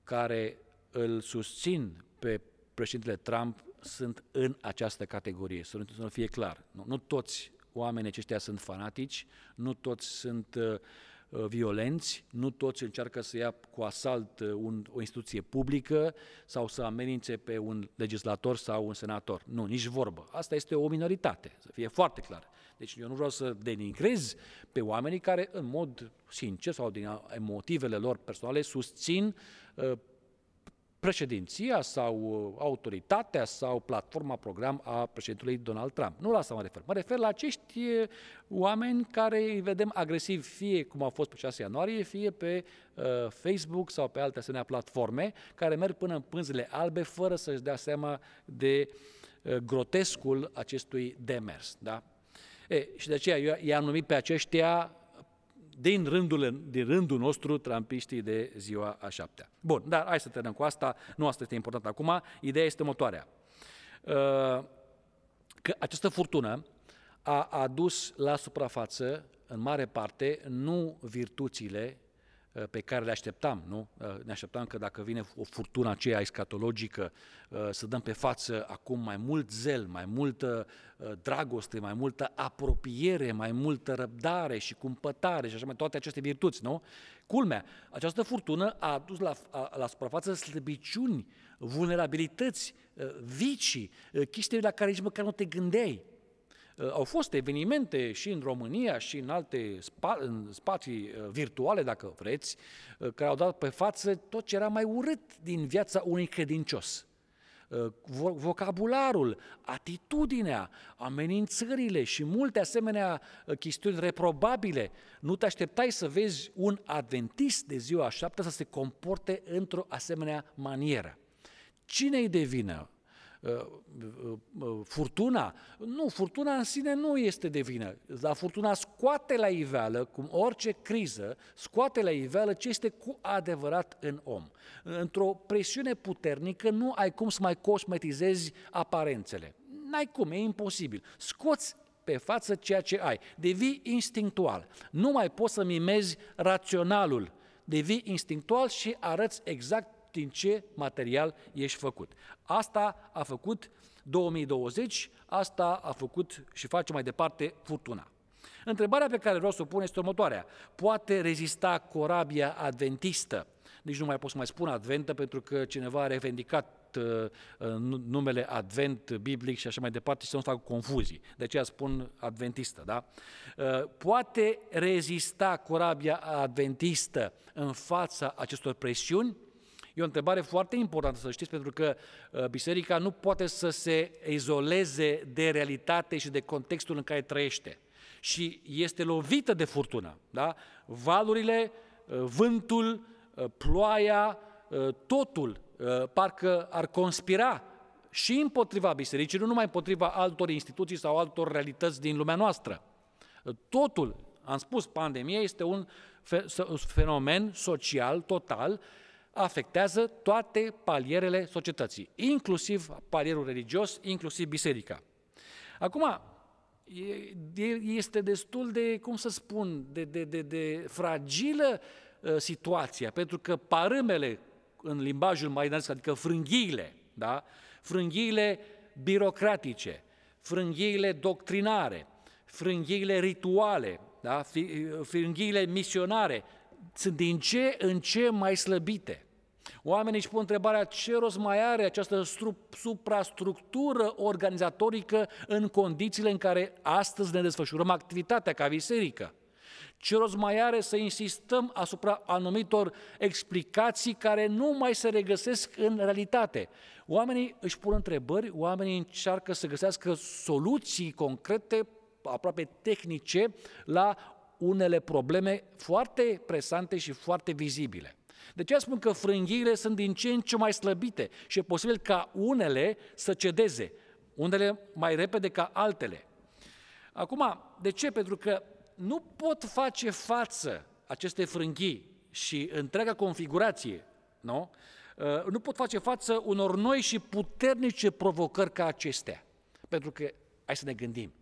[SPEAKER 1] care îl susțin pe președintele Trump sunt în această categorie, să nu fie clar. Nu, nu toți oamenii aceștia sunt fanatici, nu toți sunt uh, uh, violenți, nu toți încearcă să ia cu asalt uh, un, o instituție publică sau să amenințe pe un legislator sau un senator. Nu, nici vorbă. Asta este o minoritate, să fie foarte clar. Deci eu nu vreau să denigrez pe oamenii care în mod sincer sau din motivele lor personale susțin uh, președinția sau uh, autoritatea sau platforma program a președintelui Donald Trump. Nu la asta mă refer. Mă refer la acești uh, oameni care îi vedem agresivi, fie cum a fost pe 6 ianuarie, fie pe uh, Facebook sau pe alte asemenea platforme, care merg până în pânzele albe fără să-și dea seama de uh, grotescul acestui demers. Da? E, și de aceea eu i-am numit pe aceștia din rândul, din rândul nostru trampiștii de ziua a șaptea. Bun, dar hai să terminăm cu asta, nu asta este important acum, ideea este motoarea. Uh, că această furtună a adus la suprafață, în mare parte, nu virtuțile Uh, pe care le așteptam, nu? Uh, ne așteptam că dacă vine o furtună aceea escatologică, uh, să dăm pe față acum mai mult zel, mai multă dragoste, mai multă apropiere, mai multă răbdare și cumpătare și așa mai toate aceste virtuți, nu? Culmea, această furtună a adus la, la suprafață slăbiciuni, vulnerabilități, vicii, chestii la care nici măcar nu te gândeai. Uh, au fost evenimente și în România și în alte spa, în spații uh, virtuale, dacă vreți, uh, care au dat pe față tot ce era mai urât din viața unui credincios. Vocabularul, atitudinea, amenințările și multe asemenea chestiuni reprobabile. Nu te așteptai să vezi un adventist de ziua a șaptea să se comporte într-o asemenea manieră. Cine-i de vină? Uh, uh, uh, furtuna. Nu, furtuna în sine nu este de vină, dar furtuna scoate la iveală, cum orice criză, scoate la iveală ce este cu adevărat în om. Într-o presiune puternică nu ai cum să mai cosmetizezi aparențele. N-ai cum, e imposibil. Scoți pe față ceea ce ai. Devii instinctual. Nu mai poți să mimezi raționalul. Devii instinctual și arăți exact din ce material ești făcut. Asta a făcut 2020, asta a făcut și face mai departe furtuna. Întrebarea pe care vreau să o pun este următoarea. Poate rezista corabia adventistă? Nici nu mai pot să mai spun adventă pentru că cineva a revendicat uh, numele advent biblic și așa mai departe și să nu fac confuzii. De aceea spun adventistă, da? Uh, poate rezista corabia adventistă în fața acestor presiuni? E o întrebare foarte importantă să știți, pentru că uh, biserica nu poate să se izoleze de realitate și de contextul în care trăiește. Și este lovită de furtună. Da? Valurile, uh, vântul, uh, ploaia, totul parcă ar conspira și împotriva bisericii, nu numai împotriva altor instituții sau altor realități din lumea noastră. Totul, am spus, pandemia este un fenomen social total afectează toate palierele societății, inclusiv palierul religios, inclusiv biserica. Acum, este destul de, cum să spun, de, de, de, de fragilă uh, situația, pentru că parâmele, în limbajul mai înalt, adică frânghiile, da? frânghiile birocratice, frânghiile doctrinare, frânghiile rituale, da? frânghiile misionare, sunt din ce în ce mai slăbite. Oamenii își pun întrebarea ce rost mai are această suprastructură organizatorică în condițiile în care astăzi ne desfășurăm activitatea ca biserică. Ce rost mai are să insistăm asupra anumitor explicații care nu mai se regăsesc în realitate? Oamenii își pun întrebări, oamenii încearcă să găsească soluții concrete, aproape tehnice, la unele probleme foarte presante și foarte vizibile. De ce spun că frânghiile sunt din ce în ce mai slăbite și e posibil ca unele să cedeze, unele mai repede ca altele. Acum, de ce? Pentru că nu pot face față aceste frânghii și întreaga configurație, nu? Uh, nu pot face față unor noi și puternice provocări ca acestea. Pentru că, hai să ne gândim,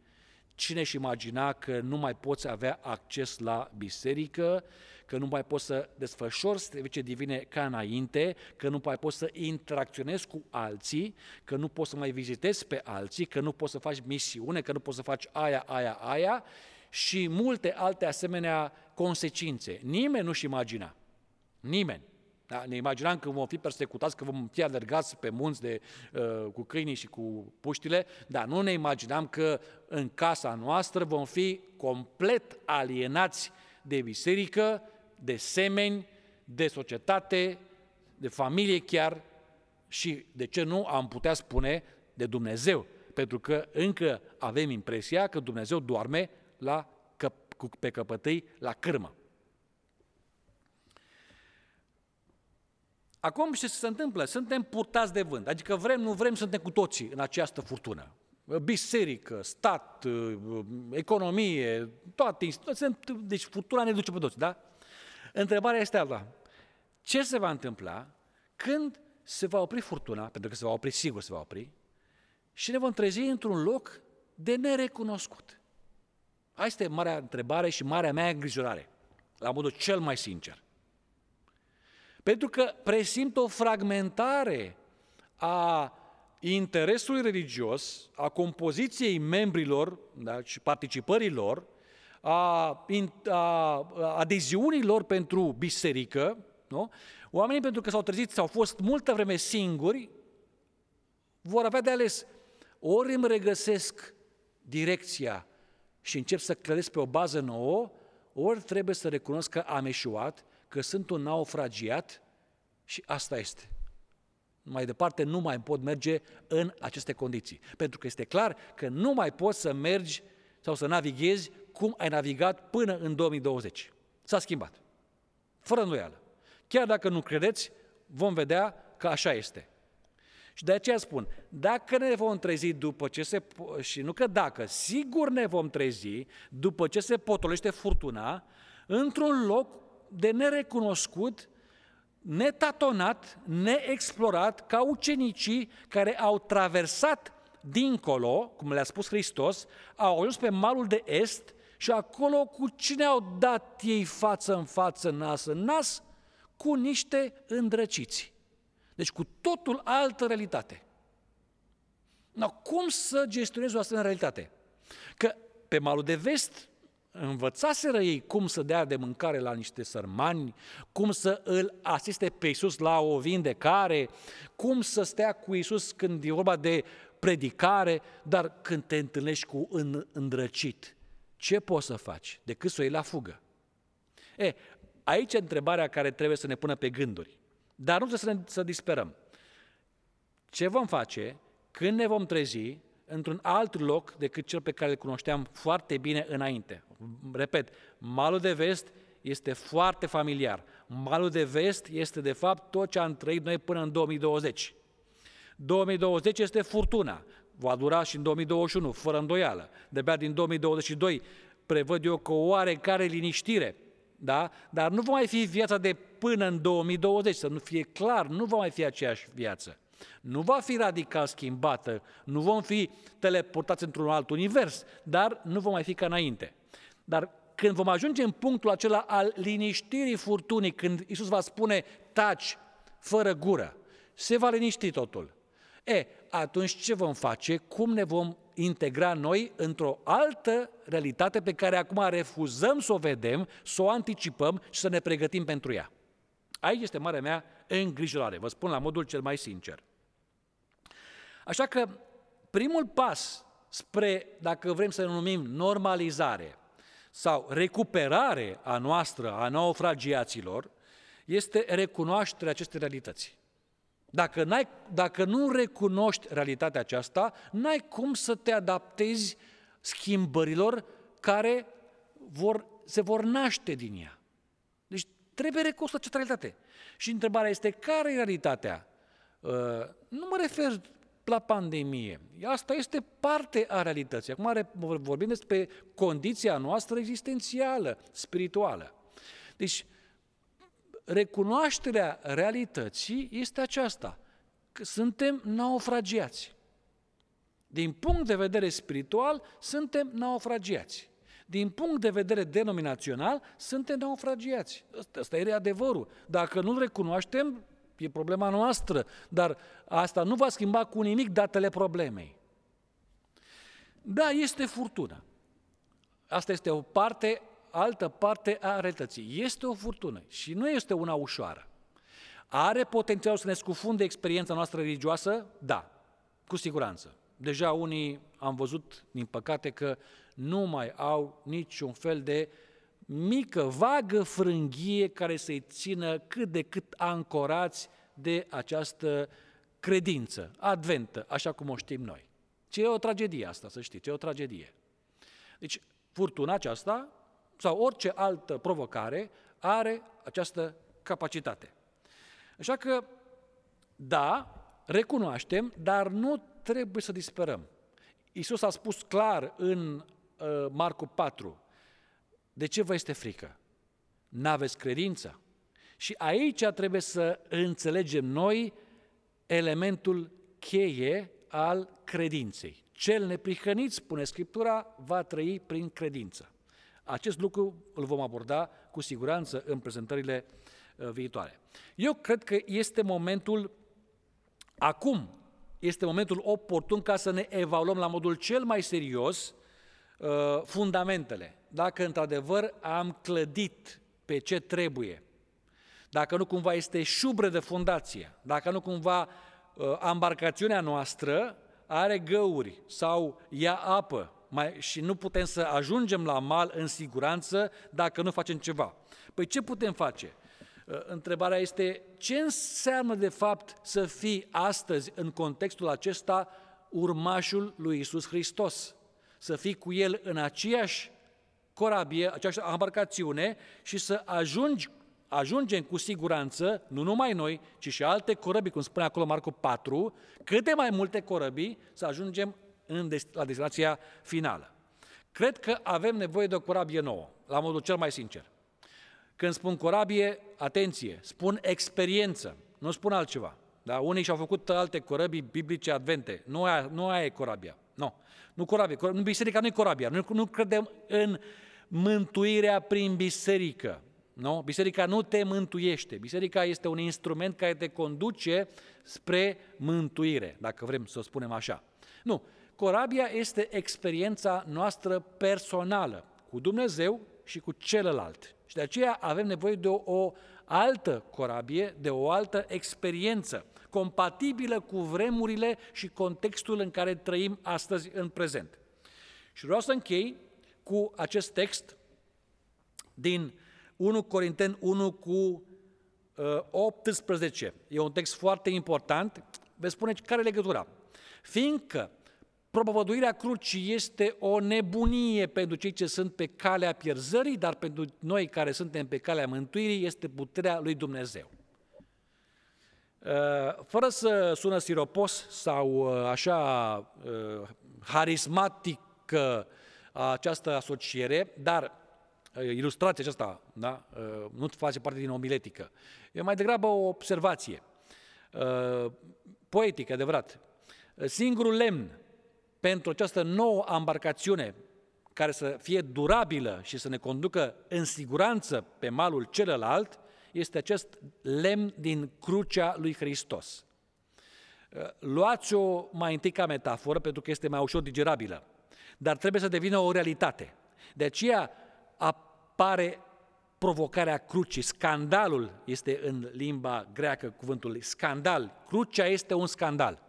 [SPEAKER 1] Cine și imagina că nu mai poți avea acces la biserică, că nu mai poți să desfășori servicii divine ca înainte, că nu mai poți să interacționezi cu alții, că nu poți să mai vizitezi pe alții, că nu poți să faci misiune, că nu poți să faci aia, aia, aia și multe alte asemenea consecințe. Nimeni nu-și imagina. Nimeni. Da? Ne imaginam că vom fi persecutați, că vom fi alergați pe munți de, uh, cu câinii și cu puștile, dar nu ne imaginam că în casa noastră vom fi complet alienați de biserică, de semeni, de societate, de familie chiar și, de ce nu, am putea spune de Dumnezeu, pentru că încă avem impresia că Dumnezeu doarme la, pe căpătâi la cârmă. Acum ce se întâmplă? Suntem purtați de vânt, adică vrem, nu vrem, suntem cu toții în această furtună. Biserică, stat, economie, toate instituții, deci furtuna ne duce pe toți, da? Întrebarea este alta. Ce se va întâmpla când se va opri furtuna, pentru că se va opri, sigur se va opri, și ne vom trezi într-un loc de nerecunoscut? Asta este marea întrebare și marea mea îngrijorare, la modul cel mai sincer. Pentru că presimt o fragmentare a interesului religios, a compoziției membrilor da, și participărilor, a, a adeziunilor pentru biserică, nu? oamenii pentru că s-au trezit, s-au fost multă vreme singuri, vor avea de ales. Ori îmi regăsesc direcția și încep să clădesc pe o bază nouă, ori trebuie să recunosc că am eșuat că sunt un naufragiat și asta este. Mai departe nu mai pot merge în aceste condiții. Pentru că este clar că nu mai poți să mergi sau să navighezi cum ai navigat până în 2020. S-a schimbat. Fără îndoială. Chiar dacă nu credeți, vom vedea că așa este. Și de aceea spun, dacă ne vom trezi după ce se, și nu că dacă, sigur ne vom trezi după ce se potolește furtuna, într-un loc de nerecunoscut, netatonat, neexplorat, ca ucenicii care au traversat dincolo, cum le-a spus Hristos, au ajuns pe malul de est și acolo cu cine au dat ei față în față, nas în nas? Cu niște îndrăciți. Deci cu totul altă realitate. No, cum să gestionezi o asemenea realitate? Că pe malul de vest învățaseră ei cum să dea de mâncare la niște sărmani, cum să îl asiste pe Iisus la o vindecare, cum să stea cu Iisus când e vorba de predicare, dar când te întâlnești cu un îndrăcit, ce poți să faci decât să o iei la fugă? E, aici e întrebarea care trebuie să ne pună pe gânduri. Dar nu trebuie să ne să disperăm. Ce vom face când ne vom trezi într-un alt loc decât cel pe care îl cunoșteam foarte bine înainte? Repet, malul de vest este foarte familiar. Malul de vest este de fapt tot ce am trăit noi până în 2020. 2020 este furtuna, va dura și în 2021, fără îndoială. De-abia din 2022 prevăd eu cu o oarecare liniștire, da? dar nu va mai fi viața de până în 2020, să nu fie clar, nu va mai fi aceeași viață. Nu va fi radical schimbată, nu vom fi teleportați într-un alt univers, dar nu vom mai fi ca înainte. Dar când vom ajunge în punctul acela al liniștirii furtunii, când Isus va spune taci, fără gură, se va liniști totul. E, atunci ce vom face? Cum ne vom integra noi într-o altă realitate pe care acum refuzăm să o vedem, să o anticipăm și să ne pregătim pentru ea? Aici este marea mea îngrijorare, vă spun la modul cel mai sincer. Așa că primul pas spre, dacă vrem să numim normalizare sau recuperare a noastră, a naufragiaților, este recunoașterea acestei realități. Dacă, n-ai, dacă nu recunoști realitatea aceasta, n-ai cum să te adaptezi schimbărilor care vor, se vor naște din ea. Deci trebuie recunoscută această realitate. Și întrebarea este, care e realitatea? Uh, nu mă refer la pandemie. Asta este parte a realității. Acum vorbim despre condiția noastră existențială, spirituală. Deci, recunoașterea realității este aceasta, că suntem naufragiați. Din punct de vedere spiritual, suntem naufragiați. Din punct de vedere denominațional, suntem naufragiați. Asta, asta e adevărul. Dacă nu-l recunoaștem, e problema noastră, dar asta nu va schimba cu nimic datele problemei. Da, este furtună. Asta este o parte altă parte a realității. Este o furtună și nu este una ușoară. Are potențial să ne scufunde experiența noastră religioasă? Da, cu siguranță. Deja unii am văzut, din păcate, că nu mai au niciun fel de mică, vagă frânghie care să-i țină cât de cât ancorați de această credință adventă, așa cum o știm noi. Ce e o tragedie asta, să știți, e o tragedie. Deci, furtuna aceasta sau orice altă provocare are această capacitate. Așa că, da, recunoaștem, dar nu trebuie să disperăm. Iisus a spus clar în uh, Marcu 4, de ce vă este frică? N-aveți credință? Și aici trebuie să înțelegem noi elementul cheie al credinței. Cel neprihănit, spune Scriptura, va trăi prin credință. Acest lucru îl vom aborda cu siguranță în prezentările uh, viitoare. Eu cred că este momentul, acum, este momentul oportun ca să ne evaluăm la modul cel mai serios uh, fundamentele. Dacă într-adevăr am clădit pe ce trebuie, dacă nu cumva este șubre de fundație, dacă nu cumva ambarcațiunea uh, noastră are găuri sau ia apă mai, și nu putem să ajungem la mal în siguranță dacă nu facem ceva. Păi ce putem face? Uh, întrebarea este ce înseamnă de fapt să fii astăzi în contextul acesta urmașul lui Isus Hristos? Să fii cu El în aceeași corabie, aceeași embarcațiune și să ajungi ajungem cu siguranță, nu numai noi, ci și alte corăbii, cum spune acolo Marco 4, câte mai multe corăbii să ajungem în dest- la destinația finală. Cred că avem nevoie de o corabie nouă, la modul cel mai sincer. Când spun corabie, atenție, spun experiență, nu spun altceva. Da? Unii și-au făcut alte corăbii biblice advente. Nu aia, nu aia e corabia. Nu. Nu corabia. Nu, biserica nu e corabia. Nu, nu credem în mântuirea prin biserică. Nu? Biserica nu te mântuiește. Biserica este un instrument care te conduce spre mântuire, dacă vrem să o spunem așa. Nu. Corabia este experiența noastră personală cu Dumnezeu și cu celălalt. Și de aceea avem nevoie de o, o altă corabie, de o altă experiență, compatibilă cu vremurile și contextul în care trăim astăzi în prezent. Și vreau să închei cu acest text din 1 Corinteni 1 cu uh, 18. E un text foarte important. Veți spune care e legătura. Fiindcă propovăduirea crucii este o nebunie pentru cei ce sunt pe calea pierzării, dar pentru noi care suntem pe calea mântuirii este puterea lui Dumnezeu. Uh, fără să sună siropos sau uh, așa uh, harismatică această asociere, dar ilustrația aceasta da, nu face parte din omiletică. E mai degrabă o observație poetică, adevărat. Singurul lemn pentru această nouă embarcațiune care să fie durabilă și să ne conducă în siguranță pe malul celălalt, este acest lemn din crucea lui Hristos. Luați-o mai întâi ca metaforă, pentru că este mai ușor digerabilă, dar trebuie să devină o realitate. De aceea apare provocarea crucii. Scandalul este în limba greacă cuvântul scandal. Crucea este un scandal.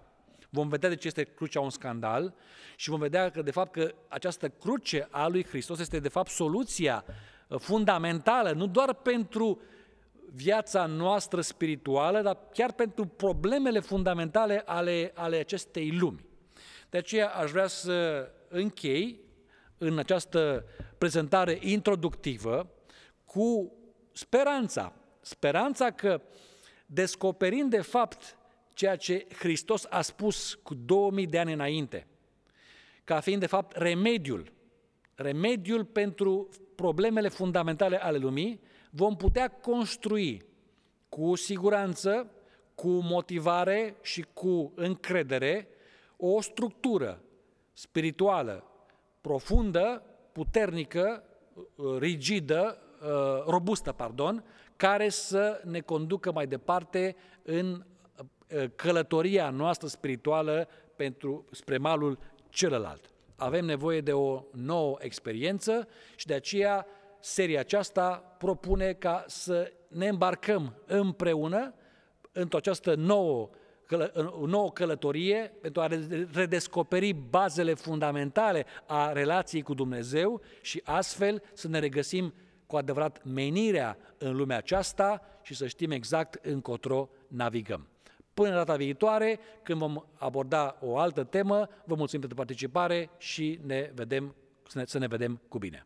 [SPEAKER 1] Vom vedea de ce este crucea un scandal și vom vedea că, de fapt, că această cruce a lui Hristos este, de fapt, soluția uh, fundamentală, nu doar pentru viața noastră spirituală, dar chiar pentru problemele fundamentale ale, ale acestei lumi. De aceea aș vrea să închei în această prezentare introductivă cu speranța. Speranța că descoperind de fapt ceea ce Hristos a spus cu 2000 de ani înainte, ca fiind de fapt remediul, remediul pentru problemele fundamentale ale lumii, vom putea construi cu siguranță, cu motivare și cu încredere o structură spirituală profundă, puternică, rigidă, robustă, pardon, care să ne conducă mai departe în Uh, călătoria noastră spirituală pentru, spre malul celălalt. Avem nevoie de o nouă experiență și de aceea seria aceasta propune ca să ne îmbarcăm împreună într-o această nouă, nouă călătorie pentru a redescoperi bazele fundamentale a relației cu Dumnezeu și astfel să ne regăsim cu adevărat menirea în lumea aceasta și să știm exact încotro navigăm. Până data viitoare, când vom aborda o altă temă, vă mulțumim pentru participare și ne vedem, să ne vedem cu bine.